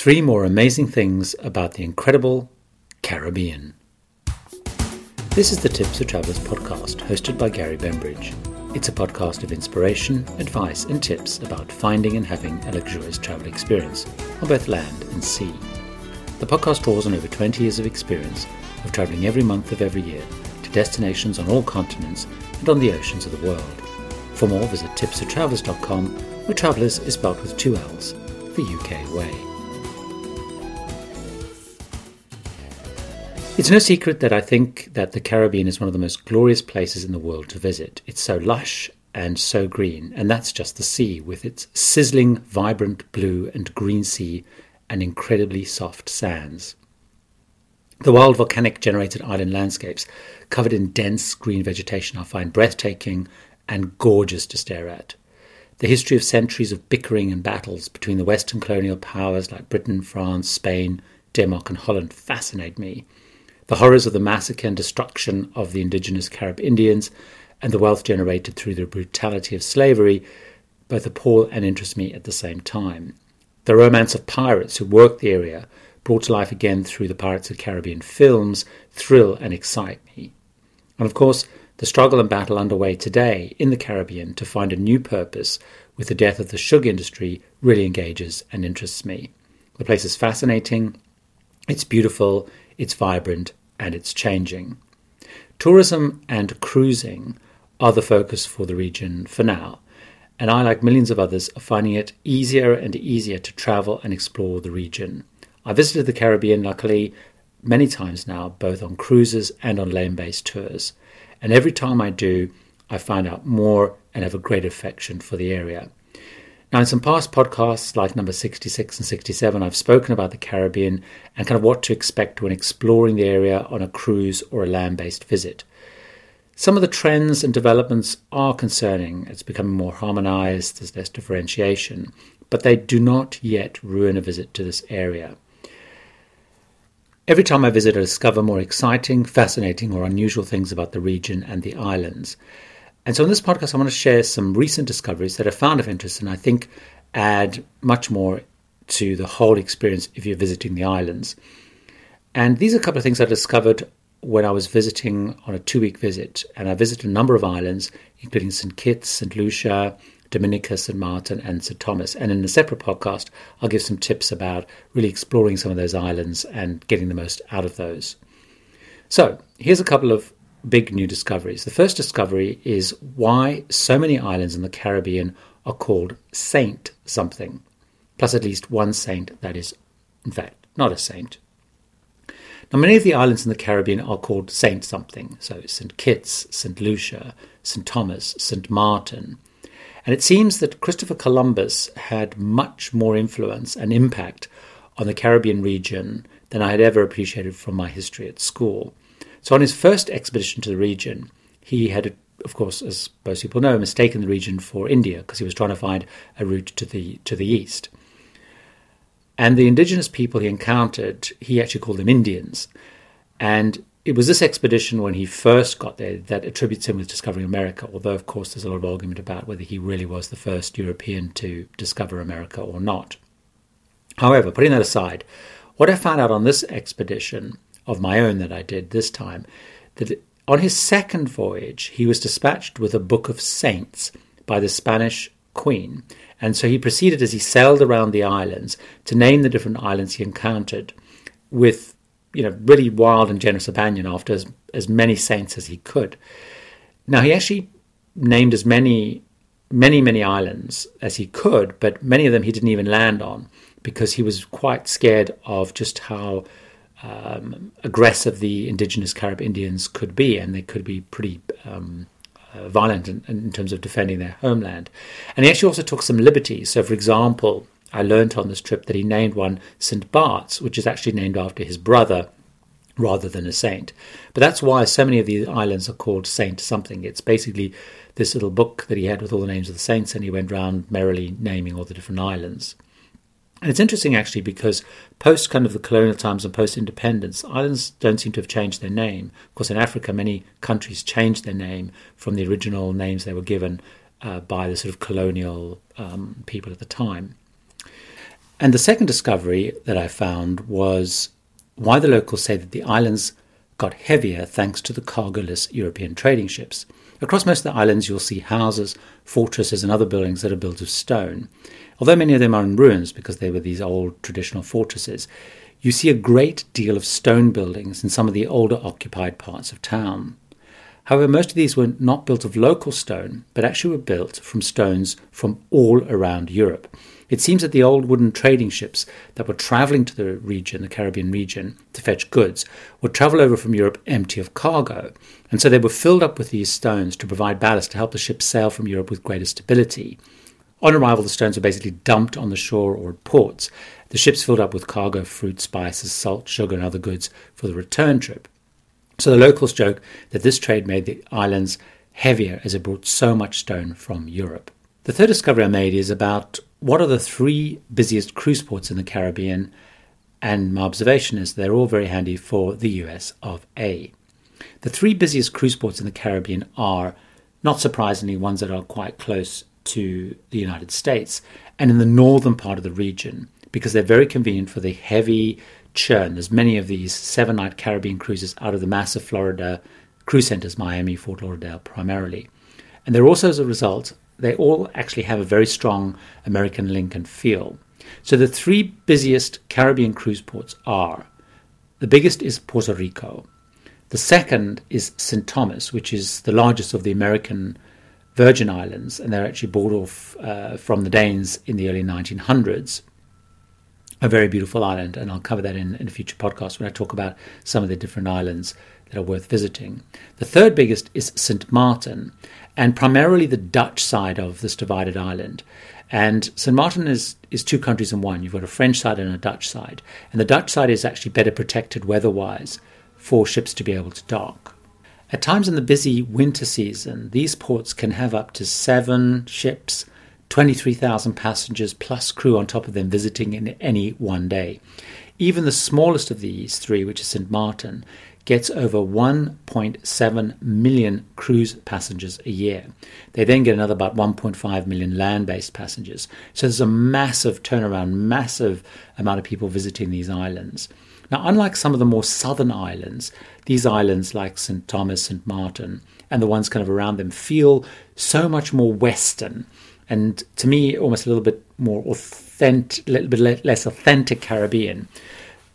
Three more amazing things about the incredible Caribbean. This is the Tips for Travellers podcast, hosted by Gary Bembridge. It's a podcast of inspiration, advice, and tips about finding and having a luxurious travel experience on both land and sea. The podcast draws on over 20 years of experience of travelling every month of every year to destinations on all continents and on the oceans of the world. For more, visit tipsfortravellers.com, where travellers is spelled with two L's, the UK way. It's no secret that I think that the Caribbean is one of the most glorious places in the world to visit. It's so lush and so green, and that's just the sea with its sizzling, vibrant blue and green sea and incredibly soft sands. The wild volcanic generated island landscapes, covered in dense green vegetation, I find breathtaking and gorgeous to stare at. The history of centuries of bickering and battles between the Western colonial powers like Britain, France, Spain, Denmark, and Holland fascinate me the horrors of the massacre and destruction of the indigenous Carib Indians, and the wealth generated through the brutality of slavery both appall and interest me at the same time. The romance of pirates who worked the area, brought to life again through the Pirates of Caribbean films, thrill and excite me. And of course, the struggle and battle underway today in the Caribbean to find a new purpose with the death of the sugar industry really engages and interests me. The place is fascinating, it's beautiful, it's vibrant, and it's changing. Tourism and cruising are the focus for the region for now, and I, like millions of others, are finding it easier and easier to travel and explore the region. I visited the Caribbean, luckily, many times now, both on cruises and on land based tours, and every time I do, I find out more and have a great affection for the area. Now, in some past podcasts, like number 66 and 67, I've spoken about the Caribbean and kind of what to expect when exploring the area on a cruise or a land based visit. Some of the trends and developments are concerning. It's becoming more harmonized, there's less differentiation, but they do not yet ruin a visit to this area. Every time I visit, I discover more exciting, fascinating, or unusual things about the region and the islands. And so in this podcast, I want to share some recent discoveries that I found of interest and I think add much more to the whole experience if you're visiting the islands. And these are a couple of things I discovered when I was visiting on a two week visit. And I visited a number of islands, including St. Kitts, St. Lucia, Dominica, St. Martin, and St. Thomas. And in a separate podcast, I'll give some tips about really exploring some of those islands and getting the most out of those. So, here's a couple of big new discoveries. The first discovery is why so many islands in the Caribbean are called Saint something, plus at least one saint that is, in fact, not a saint. Now, many of the islands in the Caribbean are called Saint something, so St. Kitts, St. Lucia, St. Thomas, St. Martin. And it seems that Christopher Columbus had much more influence and impact on the Caribbean region than I had ever appreciated from my history at school. So on his first expedition to the region, he had, of course, as most people know, mistaken the region for India because he was trying to find a route to the to the east. And the indigenous people he encountered, he actually called them Indians. And it was this expedition when he first got there that attributes him with discovering America, although, of course, there's a lot of argument about whether he really was the first European to discover America or not. However, putting that aside, what I found out on this expedition of my own that I did this time, that on his second voyage, he was dispatched with a book of saints by the Spanish queen. And so he proceeded as he sailed around the islands to name the different islands he encountered with, you know, really wild and generous abandon after as, as many saints as he could. Now, he actually named as many, many, many islands as he could, but many of them he didn't even land on because he was quite scared of just how um, aggressive the indigenous Carib Indians could be, and they could be pretty um, uh, violent in, in, terms of defending their homeland. And he actually also took some liberties. So, for example, I learned on this trip that he named one St. Bart's, which is actually named after his brother rather than a saint. But that's why so many of these islands are called Saint something. It's basically this little book that he had with all the names of the saints, and he went around merrily naming all the different islands. And it's interesting actually because post kind of the colonial times and post independence, islands don't seem to have changed their name. Of course, in Africa, many countries changed their name from the original names they were given uh, by the sort of colonial um, people at the time. And the second discovery that I found was why the locals say that the islands got heavier thanks to the cargoless European trading ships. Across most of the islands, you'll see houses, fortresses, and other buildings that are built of stone. Although many of them are in ruins because they were these old traditional fortresses, you see a great deal of stone buildings in some of the older occupied parts of town. However, most of these were not built of local stone, but actually were built from stones from all around Europe. It seems that the old wooden trading ships that were traveling to the region, the Caribbean region, to fetch goods, would travel over from Europe empty of cargo. And so they were filled up with these stones to provide ballast to help the ships sail from Europe with greater stability. On arrival, the stones were basically dumped on the shore or at ports. The ships filled up with cargo, fruit, spices, salt, sugar, and other goods for the return trip. So the locals joke that this trade made the islands heavier as it brought so much stone from Europe. The third discovery I made is about what are the three busiest cruise ports in the Caribbean, and my observation is they're all very handy for the US of A. The three busiest cruise ports in the Caribbean are, not surprisingly, ones that are quite close to the United States and in the northern part of the region because they're very convenient for the heavy churn. There's many of these seven night Caribbean cruises out of the massive Florida cruise centers, Miami, Fort Lauderdale primarily. And they're also, as a result, they all actually have a very strong American link and feel. So the three busiest Caribbean cruise ports are the biggest is Puerto Rico. The second is St. Thomas, which is the largest of the American Virgin Islands, and they're actually bought off uh, from the Danes in the early 1900s. A very beautiful island, and I'll cover that in, in a future podcast when I talk about some of the different islands that are worth visiting. The third biggest is St. Martin, and primarily the Dutch side of this divided island. And St. Martin is, is two countries in one. You've got a French side and a Dutch side. And the Dutch side is actually better protected weather wise for ships to be able to dock. At times in the busy winter season, these ports can have up to seven ships, 23,000 passengers plus crew on top of them visiting in any one day. Even the smallest of these three, which is St. Martin, gets over 1.7 million cruise passengers a year. They then get another about 1.5 million land based passengers. So there's a massive turnaround, massive amount of people visiting these islands. Now, unlike some of the more southern islands, these islands like St. Thomas, St. Martin, and the ones kind of around them feel so much more Western and to me, almost a little bit more authentic, a little bit less authentic Caribbean.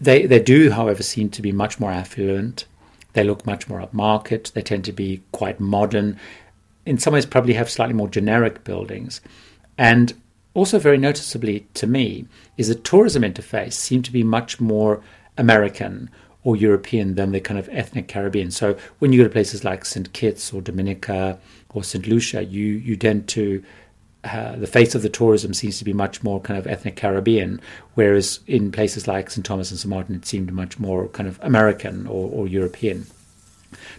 They, they do, however, seem to be much more affluent. They look much more upmarket. They tend to be quite modern. In some ways, probably have slightly more generic buildings. And also, very noticeably to me, is the tourism interface seem to be much more American or European than the kind of ethnic Caribbean. So when you go to places like St. Kitts or Dominica or St. Lucia, you, you tend to uh, the face of the tourism seems to be much more kind of ethnic Caribbean, whereas in places like St. Thomas and St. Martin, it seemed much more kind of American or, or European.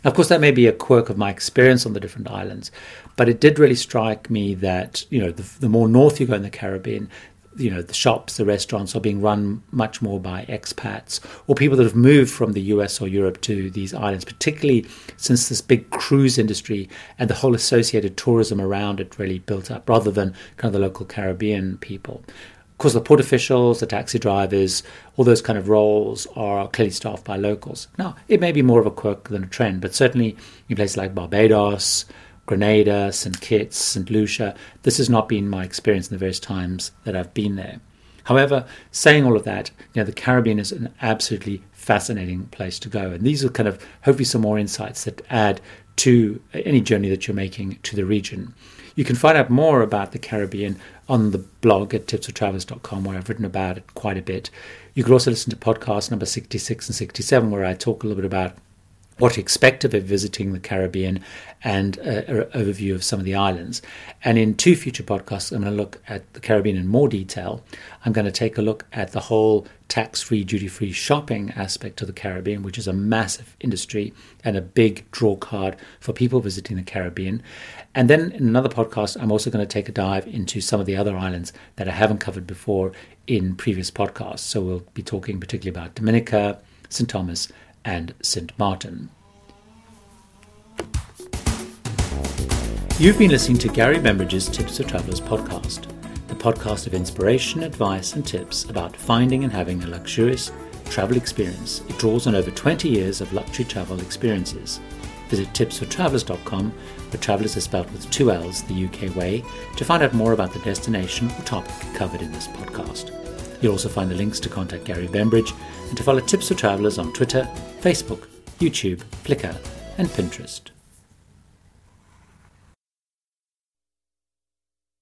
Now, of course, that may be a quirk of my experience on the different islands, but it did really strike me that you know the, the more north you go in the Caribbean, you know the shops the restaurants are being run much more by expats or people that have moved from the US or Europe to these islands particularly since this big cruise industry and the whole associated tourism around it really built up rather than kind of the local Caribbean people. Of course the port officials the taxi drivers all those kind of roles are clearly staffed by locals. Now it may be more of a quirk than a trend but certainly in places like Barbados Grenada, St. Kitts, St. Lucia. This has not been my experience in the various times that I've been there. However, saying all of that, you know, the Caribbean is an absolutely fascinating place to go. And these are kind of hopefully some more insights that add to any journey that you're making to the region. You can find out more about the Caribbean on the blog at tipsfortravels.com, where I've written about it quite a bit. You can also listen to podcast number 66 and 67, where I talk a little bit about what to expect of visiting the Caribbean and uh, an overview of some of the islands. And in two future podcasts, I'm going to look at the Caribbean in more detail. I'm going to take a look at the whole tax free, duty free shopping aspect of the Caribbean, which is a massive industry and a big draw card for people visiting the Caribbean. And then in another podcast, I'm also going to take a dive into some of the other islands that I haven't covered before in previous podcasts. So we'll be talking particularly about Dominica, St. Thomas, and St. Martin. You've been listening to Gary Bembridge's Tips for Travellers podcast. The podcast of inspiration, advice, and tips about finding and having a luxurious travel experience. It draws on over 20 years of luxury travel experiences. Visit tipsfortravellers.com, where travellers are spelled with two L's the UK way, to find out more about the destination or topic covered in this podcast. You'll also find the links to contact Gary Bembridge and to follow Tips for Travellers on Twitter, Facebook, YouTube, Flickr, and Pinterest.